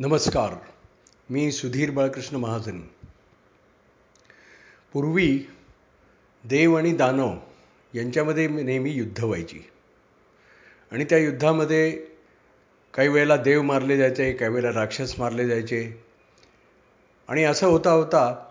नमस्कार. मी सुधीर बाळकृष्ण महाजन. पूर्वी देव आणि दानव यांच्यामध्ये नेहमी युद्ध व्हायची. आणि त्या युद्धामध्ये काही वेळेला देव मारले जायचे काही वेळेला राक्षस मारले जायचे. आणि असं होता होता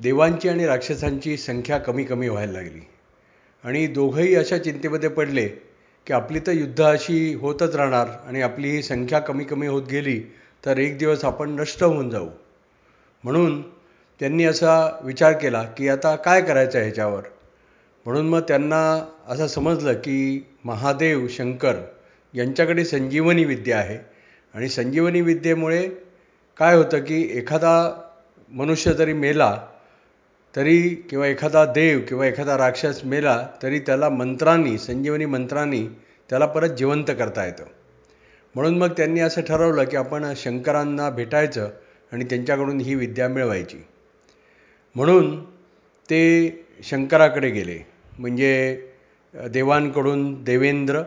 देवांची आणि राक्षसांची संख्या कमी कमी व्हायला लागली. आणि दोघंही अशा चिंतेमध्ये पडले की आपली तर युद्ध अशी होतच राहणार आणि आपली ही संख्या कमी कमी होत गेली तर एक दिवस आपण नष्ट होऊन जाऊ. म्हणून त्यांनी असा विचार केला की आता काय करायचं आहे ह्याच्यावर? म्हणून मग त्यांना असं समजलं की महादेव शंकर यांच्याकडे संजीवनी विद्या आहे. आणि संजीवनी विद्येमुळे काय होतं की एखादा मनुष्य जरी मेला तरी किंवा एखादा देव किंवा एखादा राक्षस मेला तरी त्याला मंत्रांनी संजीवनी मंत्रांनी त्याला परत जिवंत करता येतं. म्हणून मग त्यांनी असं ठरवलं की आपण शंकरांना भेटायचं आणि त्यांच्याकडून ही विद्या मिळवायची. म्हणून ते शंकराकडे गेले. म्हणजे देवांकडून देवेंद्र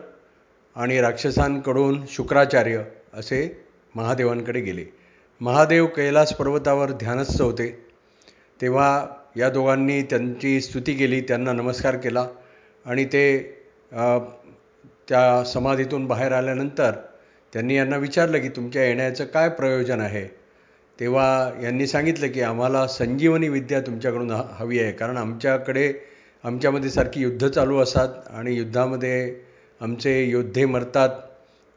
आणि राक्षसांकडून शुक्राचार्य असे महादेवांकडे गेले. महादेव कैलास पर्वतावर ध्यानस्थ होते. तेव्हा या दोघांनी त्यांची स्तुती केली त्यांना नमस्कार केला आणि ते त्या समाधीतून बाहेर आल्यानंतर त्यांनी यांना विचारलं की तुमच्या येण्याचं काय प्रयोजन आहे? तेव्हा यांनी सांगितलं की आम्हाला संजीवनी विद्या तुमच्याकडून हवी आहे. कारण आमच्याकडे आमच्यामध्ये सारखी युद्ध चालू असतात आणि युद्धामध्ये आमचे योद्धे मरतात.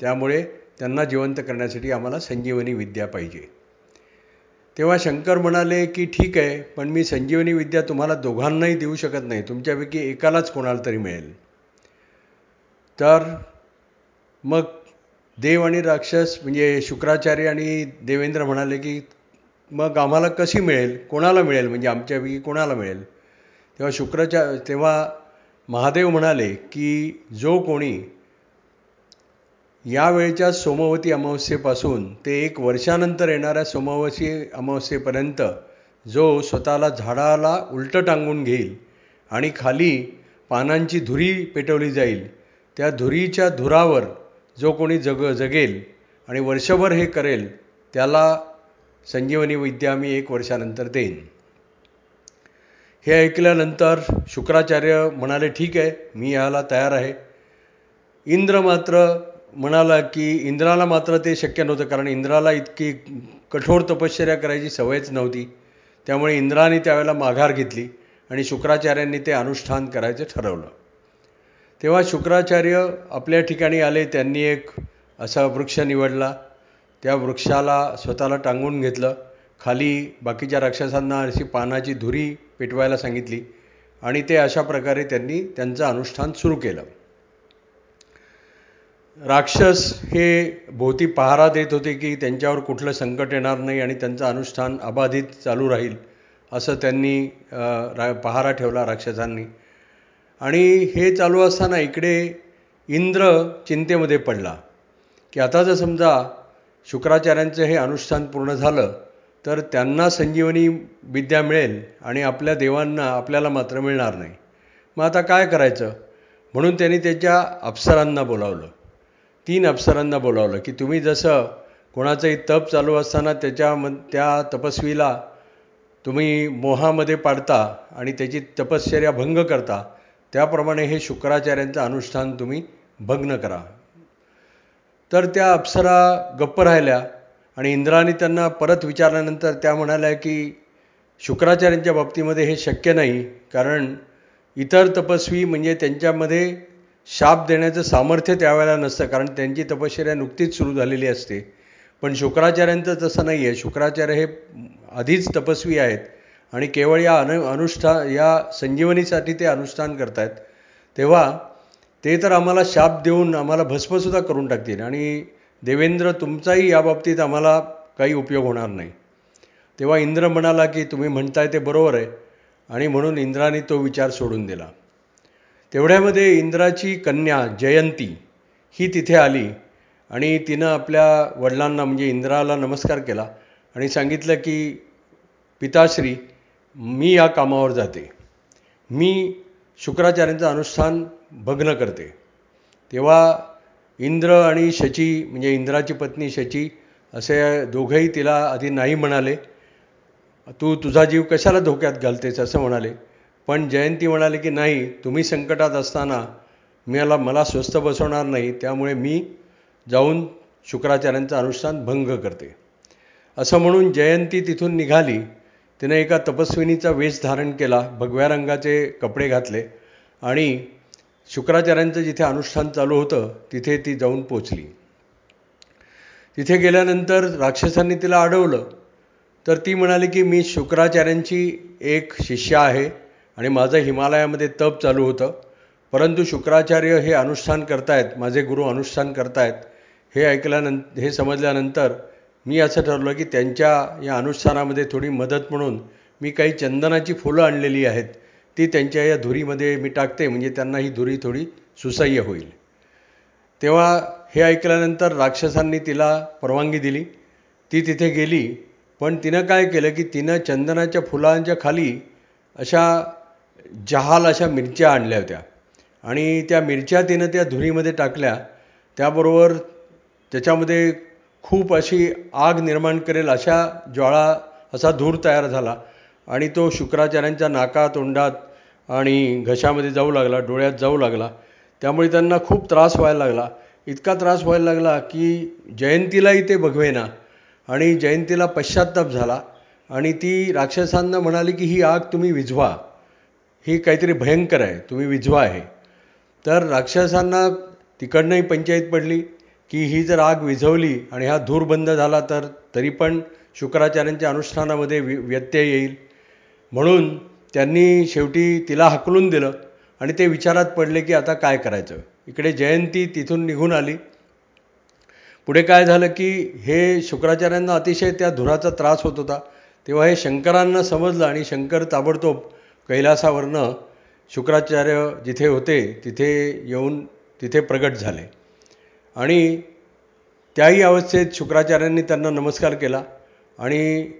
त्यामुळे त्यांना जिवंत करण्यासाठी आम्हाला संजीवनी विद्या पाहिजे. तेव्हा शंकर म्हणाले की ठीक आहे पण मी संजीवनी विद्या तुम्हाला दोघांनाही देऊ शकत नाही. तुमच्यापैकी एकालाच कोणाला तरी मिळेल. तर मग देव आणि राक्षस म्हणजे शुक्राचार्य आणि देवेंद्र म्हणाले की मग आम्हाला कशी मिळेल? कोणाला मिळेल? म्हणजे आमच्यापैकी कोणाला मिळेल? तेव्हा शुक्राचा तेव्हा महादेव म्हणाले की जो कोणी यावेळच्या सोमवती अमावस्येपासून ते एक वर्षानंतर येणाऱ्या सोमवती अमावस्येपर्यंत जो स्वतःला झाडाला उलटं टांगून घेईल आणि खाली पानांची धुरी पेटवली जाईल त्या धुरीच्या धुरावर जो कोणी जग जगेल आणि वर्षभर हे करेल त्याला संजीवनी विद्या मी एक वर्षानंतर देईन. हे ऐकल्यानंतर शुक्राचार्य म्हणाले ठीक आहे मी याला तयार आहे. इंद्र मात्र म्हणाला की इंद्राला मात्र ते शक्य नव्हतं कारण इंद्राला इतकी कठोर तपश्चर्या करायची सवयच नव्हती. त्यामुळे इंद्राने त्यावेळेला माघार घेतली आणि शुक्राचार्यांनी ते अनुष्ठान करायचं ठरवलं. तेव्हा शुक्राचार्य आपल्या ठिकाणी आले त्यांनी एक असा वृक्ष निवडला. त्या वृक्षाला स्वतःला टांगून घेतलं. खाली बाकीच्या राक्षसांना अशी पानाची धुरी पेटवायला सांगितली आणि ते अशा प्रकारे त्यांनी त्यांचं अनुष्ठान सुरू केलं. राक्षस हे भोवती पहारा देत होते की त्यांच्यावर कुठलं संकट येणार नाही आणि त्यांचं अनुष्ठान अबाधित चालू राहील असं त्यांनी रा पहारा ठेवला राक्षसांनी. आणि हे चालू असताना इकडे इंद्र चिंतेमध्ये पडला की आता जर समजा शुक्राचार्यांचं हे अनुष्ठान पूर्ण झालं तर त्यांना संजीवनी विद्या मिळेल आणि आपल्या देवांना आपल्याला मात्र मिळणार नाही. मग आता काय करायचं? म्हणून त्यांनी त्याच्या अप्सरांना बोलावलं. तीन अप्सरांना बोलावलं की तुम्ही जसं कोणाचंही तप चालू असताना त्याच्या म त्या तपस्वीला तुम्ही मोहामध्ये पाडता आणि त्याची तपश्चर्या भंग करता त्याप्रमाणे हे शुक्राचार्यांचं अनुष्ठान तुम्ही भग्न करा. तर त्या अप्सरा गप्प राहिल्या आणि इंद्राने त्यांना परत विचारल्यानंतर त्या म्हणाल्या की शुक्राचार्यांच्या बाबतीमध्ये हे शक्य नाही कारण इतर तपस्वी म्हणजे त्यांच्यामध्ये शाप देण्याचं सामर्थ्य त्यावेळेला नसतं कारण त्यांची तपश्चर्या नुकतीच सुरू झालेली असते. पण शुक्राचार्यांचं तसं नाही आहे शुक्राचार्य हे आधीच तपस्वी आहेत. आणि केवळ या अनु अनुष्ठा या संजीवनीसाठी ते अनुष्ठान करत आहेत तेव्हा ते तर आम्हाला शाप देऊन आम्हाला भस्मसुद्धा करून टाकतील आणि देवेंद्र तुमचाही याबाबतीत आम्हाला काही उपयोग होणार नाही. तेव्हा इंद्र म्हणाला की तुम्ही म्हणताय ते बरोबर आहे आणि म्हणून इंद्राने तो विचार सोडून दिला. तेवढ्यामध्ये इंद्राची कन्या जयंती ही तिथे आली आणि तिनं आपल्या वडिलांना म्हणजे इंद्राला नमस्कार केला आणि सांगितलं की पिताश्री मी या कामावर जाते. मी शुक्राचार्यांचं अनुष्ठान भग्न करते. तेव्हा इंद्र आणि शची म्हणजे इंद्राची पत्नी शची असे दोघंही तिला आधी नाही म्हणाले. तू तुझा जीव कशाला धोक्यात घालतेस असं म्हणाले. पण जयंती म्हणाले की नाही तुम्ही संकटात असताना मला मला स्वस्थ बसवणार नाही त्यामुळे मी जाऊन शुक्राचार्यांचं अनुष्ठान भंग करते. असं म्हणून जयंती तिथून निघाली. तिने एका तपस्विनीचा वेश धारण केला भगव्या रंगाचे कपडे घातले आणि शुक्राचार्यांचं जिथे अनुष्ठान चालू होतं तिथे ती जाऊन पोचली. तिथे गेल्यानंतर राक्षसांनी तिला अडवलं. तर ती म्हणाली की मी शुक्राचार्यांची एक शिष्या आहे आणि माझं हिमालयामध्ये तप चालू होतं. परंतु शुक्राचार्य हे अनुष्ठान करतायत माझे गुरु अनुष्ठान करतायत. हे ऐकल्यानंतर हे समजल्यानंतर मी असं ठरवलं की त्यांच्या या अनुष्ठानामध्ये थोडी मदत म्हणून मी काही चंदनाची फुलं आणलेली आहेत ती त्यांच्या या धुरीमध्ये मी टाकते म्हणजे त्यांना ही धुरी थोडी सुसह्य होईल. तेव्हा हे ऐकल्यानंतर राक्षसांनी तिला परवानगी दिली. ती तिथे गेली पण तिनं काय केलं की तिनं चंदनाच्या फुलांच्या खाली अशा जहाल अशा मिरच्या आणल्या होत्या. आणि त्या मिरच्या तिनं त्या धुरीमध्ये टाकल्या. त्याबरोबर त्याच्यामध्ये खूप अशी आग निर्माण करेल अशा ज्वाळा असा धूर तयार झाला. आणि तो शुक्राचार्यांच्या नाका तोंडात आणि घशामध्ये जाऊ लागला डोळ्यात जाऊ लागला. त्यामुळे त्यांना खूप त्रास व्हायला लागला. इतका त्रास व्हायला लागला की जयंतीलाही ते बघवेना. आणि जयंतीला पश्चाताप झाला. आणि ती राक्षसांना म्हणाली की ही आग तुम्ही विझवा. ही काहीतरी भयंकर आहे. तुम्ही विझवा आहे. तर राक्षसांना तिकडनंही पंचायत पडली. की ही जर आग विझवली आणि हा धूर बंद झाला तर तरी पण शुक्राचार्यांच्या अनुष्ठानामध्ये वि व्यत्यय येईल. म्हणून त्यांनी शेवटी तिला हकलून दिलं आणि ते विचारात पडले की आता काय करायचं? इकडे जयंती तिथून निघून आली. पुढे काय झालं की हे शुक्राचार्यांना अतिशय त्या धुराचा त्रास होत होता. तेव्हा हे शंकरांना समजलं आणि शंकर ताबडतोब कैलासावरनं शुक्राचार्य जिथे होते तिथे येऊन तिथे प्रगट झाले. आणि त्याही अवस्थेत शुक्राचार्यांनी त्यांना नमस्कार केला. आणि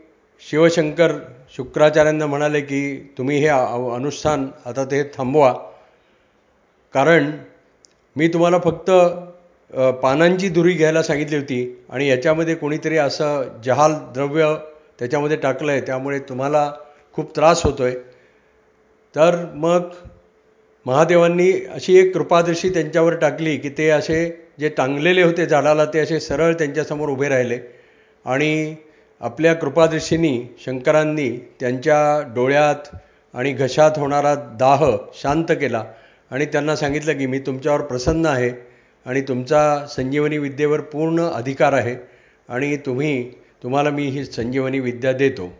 शिवशंकर शुक्राचार्यांना म्हणाले की तुम्ही हे अनुष्ठान आता ते थांबवा. कारण मी तुम्हाला फक्त पानांची दुरी घ्यायला सांगितली होती आणि याच्यामध्ये कोणीतरी असं जहाल द्रव्य त्याच्यामध्ये टाकलं आहे त्यामुळे तुम्हाला खूप त्रास होतो आहे तर मग महादेवांनी अशी एक कृपादृशी त्यांच्यावर टाकली की ते असे जे टांगलेले होते झाडाला ते असे सरळ त्यांच्यासमोर उभे राहिले. आणि आपल्या कृपादृष्टीनी शंकरांनी त्यांच्या डोळ्यात आणि घशात होणारा दाह शांत केला आणि त्यांना सांगितलं की मी तुमच्यावर प्रसन्न आहे आणि तुमचा संजीवनी विद्येवर पूर्ण अधिकार आहे आणि तुम्ही तुम्हाला मी ही संजीवनी विद्या देतो.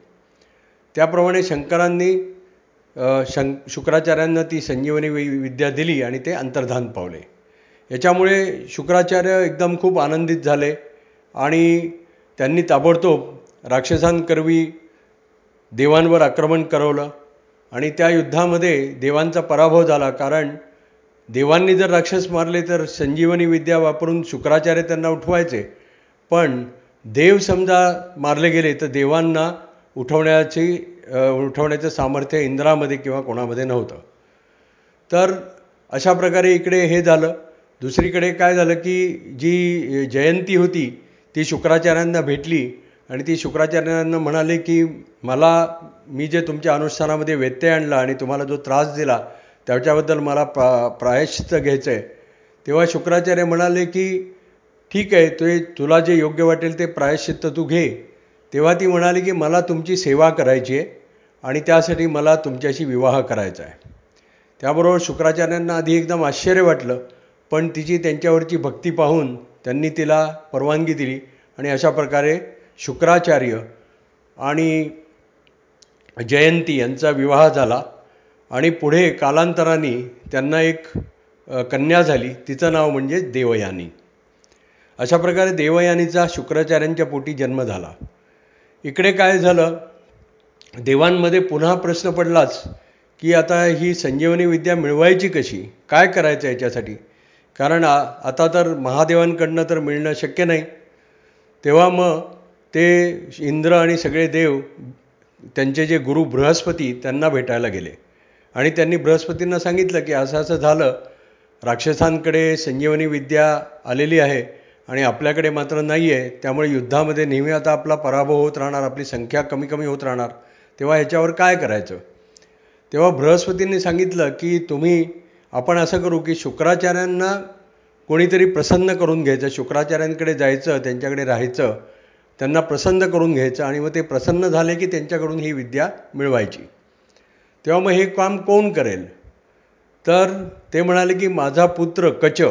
त्याप्रमाणे शंकरांनी शं शुक्राचार्यांना ती संजीवनी विद्या दिली आणि ते अंतर्धान पावले. याच्यामुळे शुक्राचार्य एकदम खूप आनंदित झाले आणि त्यांनी ताबडतोब राक्षसांकरवी देवांवर आक्रमण करवलं आणि त्या युद्धामध्ये देवांचा पराभव झाला. कारण देवांनी जर राक्षस मारले तर संजीवनी विद्या वापरून शुक्राचार्य त्यांना उठवायचे. पण देव समजा मारले गेले तर देवांना उठवण्याची उठवण्याचं सामर्थ्य इंद्रामध्ये किंवा कोणामध्ये नव्हतं. तर अशा प्रकारे इकडे हे झालं. दुसरीकडे काय झालं की जी जयंती होती ती शुक्राचार्यांना भेटली आणि ती शुक्राचार्यांना म्हणाले की मला मी जे तुमच्या अनुष्ठानामध्ये व्यत्यय आणला आणि तुम्हाला जो त्रास दिला त्याच्याबद्दल मला प्रा प्रायश्चित्त घ्यायचं आहे तेव्हा शुक्राचार्य म्हणाले की ठीक आहे ते तुला जे योग्य वाटेल ते प्रायश्चित्त तू घे. तेव्हा ती म्हणाली की मला तुमची सेवा करायची आहे आणि त्यासाठी मला तुमच्याशी विवाह करायचा आहे. त्याबरोबर शुक्राचार्यांना आधी एकदम आश्चर्य वाटलं. पण तिची त्यांच्यावरची भक्ती पाहून त्यांनी तिला परवानगी दिली. आणि अशा प्रकारे शुक्राचार्य आणि जयंती यांचा विवाह झाला. आणि पुढे कालांतराने त्यांना एक कन्या झाली. तिचं नाव म्हणजे देवयानी. अशा प्रकारे देवयानीचा शुक्राचार्यांच्या पोटी जन्म झाला. इकडे काय झालं? देवांमध्ये पुन्हा प्रश्न पडलाच की आता ही संजीवनी विद्या मिळवायची कशी? काय करायचं याच्यासाठी? कारण आता तर महादेवांकडनं तर मिळणं शक्य नाही. तेव्हा मग ते इंद्र आणि सगळे देव त्यांचे जे गुरु बृहस्पती त्यांना भेटायला गेले. आणि त्यांनी बृहस्पतींना सांगितलं की असं असं झालं राक्षसांकडे संजीवनी विद्या आलेली आहे आणि आपल्याकडे मात्र नाही आहे त्यामुळे युद्धामध्ये नेहमी आता आपला पराभव होत राहणार आपली संख्या कमी कमी होत राहणार. तेव्हा ह्याच्यावर काय करायचं? तेव्हा बृहस्पतींनी सांगितलं की तुम्ही आपण असं करू की शुक्राचार्यांना कोणीतरी प्रसन्न करून घ्यायचं शुक्राचार्यांकडे जायचं त्यांच्याकडे राहायचं त्यांना प्रसन्न करून घ्यायचं आणि मग ते प्रसन्न झाले की त्यांच्याकडून ही विद्या मिळवायची. तेव्हा मग हे काम कोण करेल? तर ते म्हणाले की माझा पुत्र कच.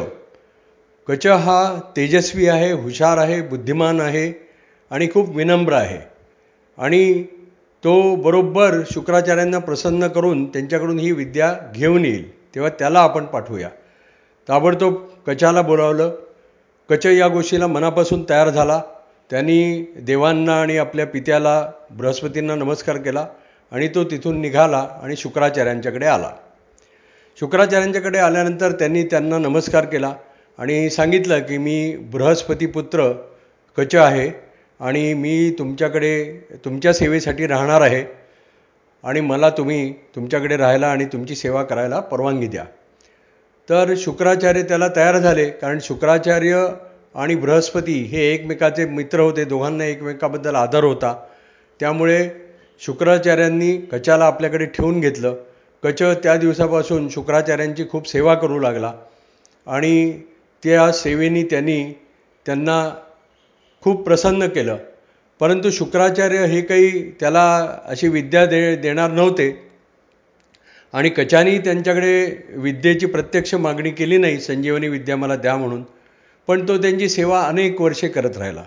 कच हा तेजस्वी आहे हुशार आहे बुद्धिमान आहे आणि खूप विनम्र आहे. आणि तो बरोबर शुक्राचार्यांना प्रसन्न करून त्यांच्याकडून ही विद्या घेऊन येईल. तेव्हा त्याला आपण पाठवूया. ताबडतोब कचाला बोलावलं. कच या गोष्टीला मनापासून तयार झाला. त्यांनी देवांना आणि आपल्या पित्याला बृहस्पतींना नमस्कार केला आणि तो तिथून निघाला आणि शुक्राचार्यांच्याकडे आला. शुक्राचार्यांच्याकडे आल्यानंतर त्यांनी त्यांना नमस्कार केला आणि सांगितलं की मी बृहस्पतीपुत्र कच आहे आणि मी तुमच्याकडे तुमच्या सेवेसाठी राहणार आहे. आणि मला तुम्ही तुमच्याकडे राहायला आणि तुमची सेवा करायला परवानगी द्या. तर शुक्राचार्य त्याला तयार झाले कारण शुक्राचार्य आणि बृहस्पती हे एकमेकाचे मित्र होते दोघांना एकमेकाबद्दल आदर होता. त्यामुळे शुक्राचार्यांनी कचाला आपल्याकडे ठेवून घेतलं. कच त्या दिवसापासून शुक्राचार्यांची खूप सेवा करू लागला आणि त्या सेवेनी त्यांनी त्यांना खूप प्रसन्न केलं. परंतु शुक्राचार्य हे काही त्याला अशी विद्या दे देणार नव्हते. आणि कचानी त्यांच्याकडे विद्येची प्रत्यक्ष मागणी केली नाही संजीवनी विद्या मला द्या म्हणून. पण तो त्यांची सेवा अनेक वर्षे करत राहिला.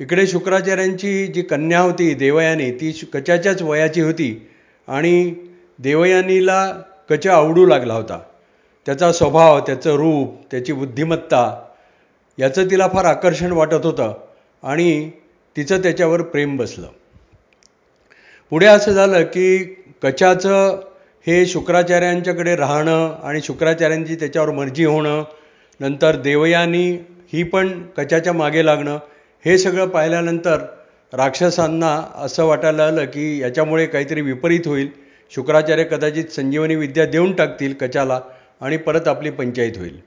इकडे शुक्राचार्यांची जी कन्या होती देवयानी ती कचाच्याच वयाची होती आणि देवयानीला कचा आवडू लागला होता. त्याचा स्वभाव त्याचं रूप त्याची बुद्धिमत्ता याचं तिला फार आकर्षण वाटत होतं. आणि तिचं त्याच्यावर प्रेम बसलं. पुढे असं झालं की कचाचं हे शुक्राचार्यांच्याकडे राहणं आणि शुक्राचार्यांची त्याच्यावर मर्जी होणं नंतर देवयानी ही पण कचाच्या मागे लागणं हे सगळं पाहिल्यानंतर राक्षसांना असं वाटायला आलं की याच्यामुळे काहीतरी विपरीत होईल. शुक्राचार्य कदाचित संजीवनी विद्या देऊन टाकतील कचाला आणि परत आपली पंचायत होईल.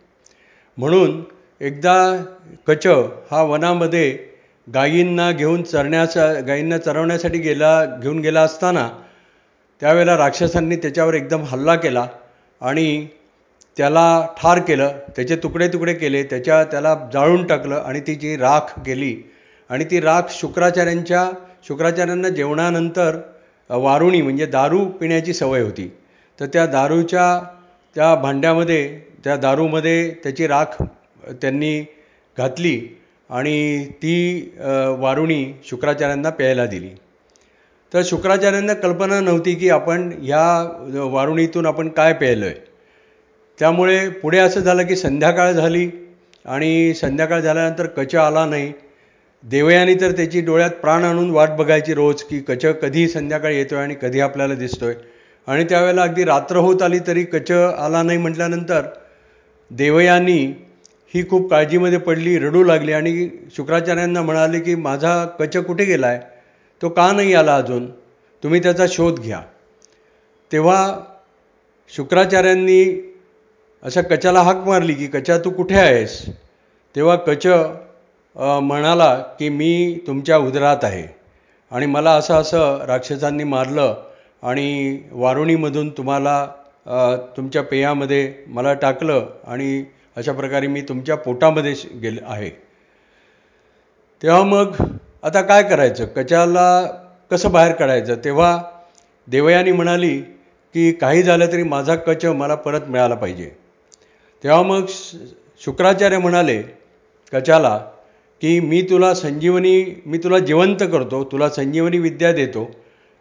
म्हणून एकदा कच हा वनामध्ये गायींना घेऊन चरण्याचा गायींना चरवण्यासाठी गेला घेऊन गेला असताना त्यावेळेला राक्षसांनी त्याच्यावर एकदम हल्ला केला आणि त्याला ठार केलं. त्याचे तुकडे तुकडे केले त्याच्या त्याला जाळून टाकलं आणि ती जी राख गेली. आणि ती राख शुक्राचार्यांच्या शुक्राचार्यांना जेवणानंतर वारुणी म्हणजे दारू पिण्याची सवय होती. तर त्या दारूच्या त्या भांड्यामध्ये त्या दारूमध्ये त्याची राख त्यांनी घातली. आणि ती वारुणी शुक्राचार्यांना प्यायला दिली. तर शुक्राचार्यांना कल्पना नव्हती की आपण ह्या वारुणीतून आपण काय प्यायलो आहे त्यामुळे पुढे असं झालं की संध्याकाळ झाली आणि संध्याकाळ झाल्यानंतर कच आला नाही. देवयानी तर त्याची डोळ्यात प्राण आणून वाट बघायची रोज की कच कधी संध्याकाळी आहे आणि कधी आपल्याला दिसतो आहे आणि त्यावेळेला अगदी रात्र होत आली तरी कच आला नाही म्हटल्यानंतर देवयानी ही खूप काळजीमध्ये पडली रडू लागली आणि शुक्राचार्यांना म्हणाले की माझा कच कुठे गेला आहे तो का नाही आला अजून? तुम्ही त्याचा शोध घ्या. तेव्हा शुक्राचार्यांनी अशा कचाला हाक मारली की कचा तू कुठे आहेस? तेव्हा कच म्हणाला की मी तुमच्या उदरात आहे. आणि मला असं असं राक्षसांनी मारलं आणि वारुणीमधून तुम्हाला तुमच्या पेयामध्ये मला टाकलं आणि अशा प्रकारे मी तुमच्या पोटामध्ये गेले आहे. तेव्हा मग आता काय करायचं? कचाला कसं बाहेर काढायचं? तेव्हा देवयानी म्हणाली की काही झालं तरी माझा कच मला परत मिळाला पाहिजे. तेव्हा मग शुक्राचार्य म्हणाले कचाला की मी तुला संजीवनी मी तुला जिवंत करतो तुला संजीवनी विद्या देतो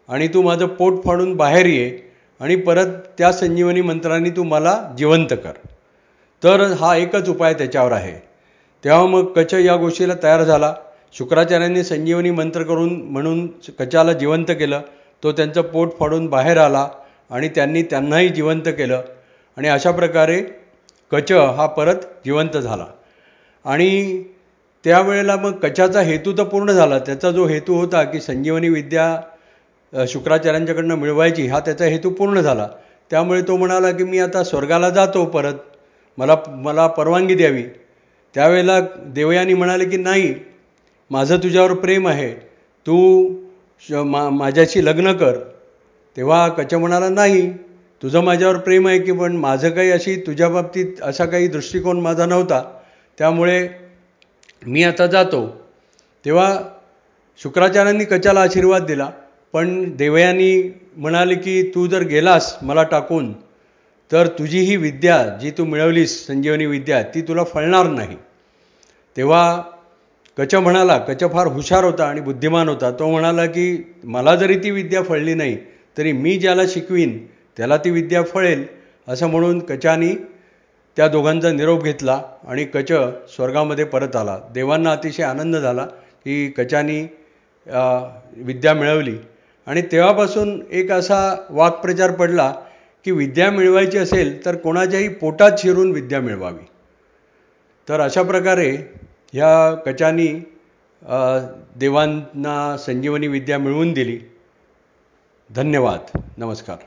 आणि तू माझं पोट फाडून बाहेर ये आणि परत त्या संजीवनी मंत्राने तू मला जिवंत कर. तर हा एकच उपाय त्याच्यावर आहे. तेव्हा मग कच या गोष्टीला तयार झाला. शुक्राचार्यांनी संजीवनी मंत्र करून म्हणून कचाला जिवंत केलं. तो त्यांचं पोट फाडून बाहेर आला आणि त्यांनी त्यांनाही जिवंत केलं. आणि अशा प्रकारे कच हा परत जिवंत झाला. आणि त्यावेळेला मग कचाचा हेतू तर पूर्ण झाला. त्याचा जो हेतू होता की संजीवनी विद्या शुक्राचार्यांच्याकडनं मिळवायची हा त्याचा हेतू पूर्ण झाला. त्यामुळे तो म्हणाला की मी आता स्वर्गाला जातो परत. मला मला परवानगी द्यावी. त्यावेळेला देवयानी म्हणाले की नाही माझं तुझ्यावर प्रेम आहे. तू श मा माझ्याशी लग्न कर. तेव्हा कच म्हणाला नाही तुझं माझ्यावर प्रेम आहे की पण माझं काही अशी तुझ्या बाबतीत असा काही दृष्टिकोन माझा नव्हता. त्यामुळे मी आता जातो. तेव्हा शुक्राचार्यांनी कचाला आशीर्वाद दिला. पण देवयानी म्हणाले की तू जर गेलास मला टाकून तर तुझी ही विद्या जी तू मिळवलीस संजीवनी विद्या ती तुला फळणार नाही. तेव्हा कच म्हणाला कच फार हुशार होता आणि बुद्धिमान होता. तो म्हणाला की मला जरी ती विद्या फळली नाही तरी मी ज्याला शिकवीन त्याला ती विद्या फळेल असं म्हणून कचानी त्या दोघांचा निरोप घेतला आणि कच स्वर्गामध्ये परत आला. देवांना अतिशय आनंद झाला की कचानी विद्या मिळवली. आणि तेव्हापासून एक असा वाक्प्रचार पडला की विद्या मिळवायची असेल तर कोणाच्याही पोटात शिरून विद्या मिळवावी. तर अशा प्रकारे ह्या कचानी देवांना संजीवनी विद्या मिळवून दिली. धन्यवाद. नमस्कार.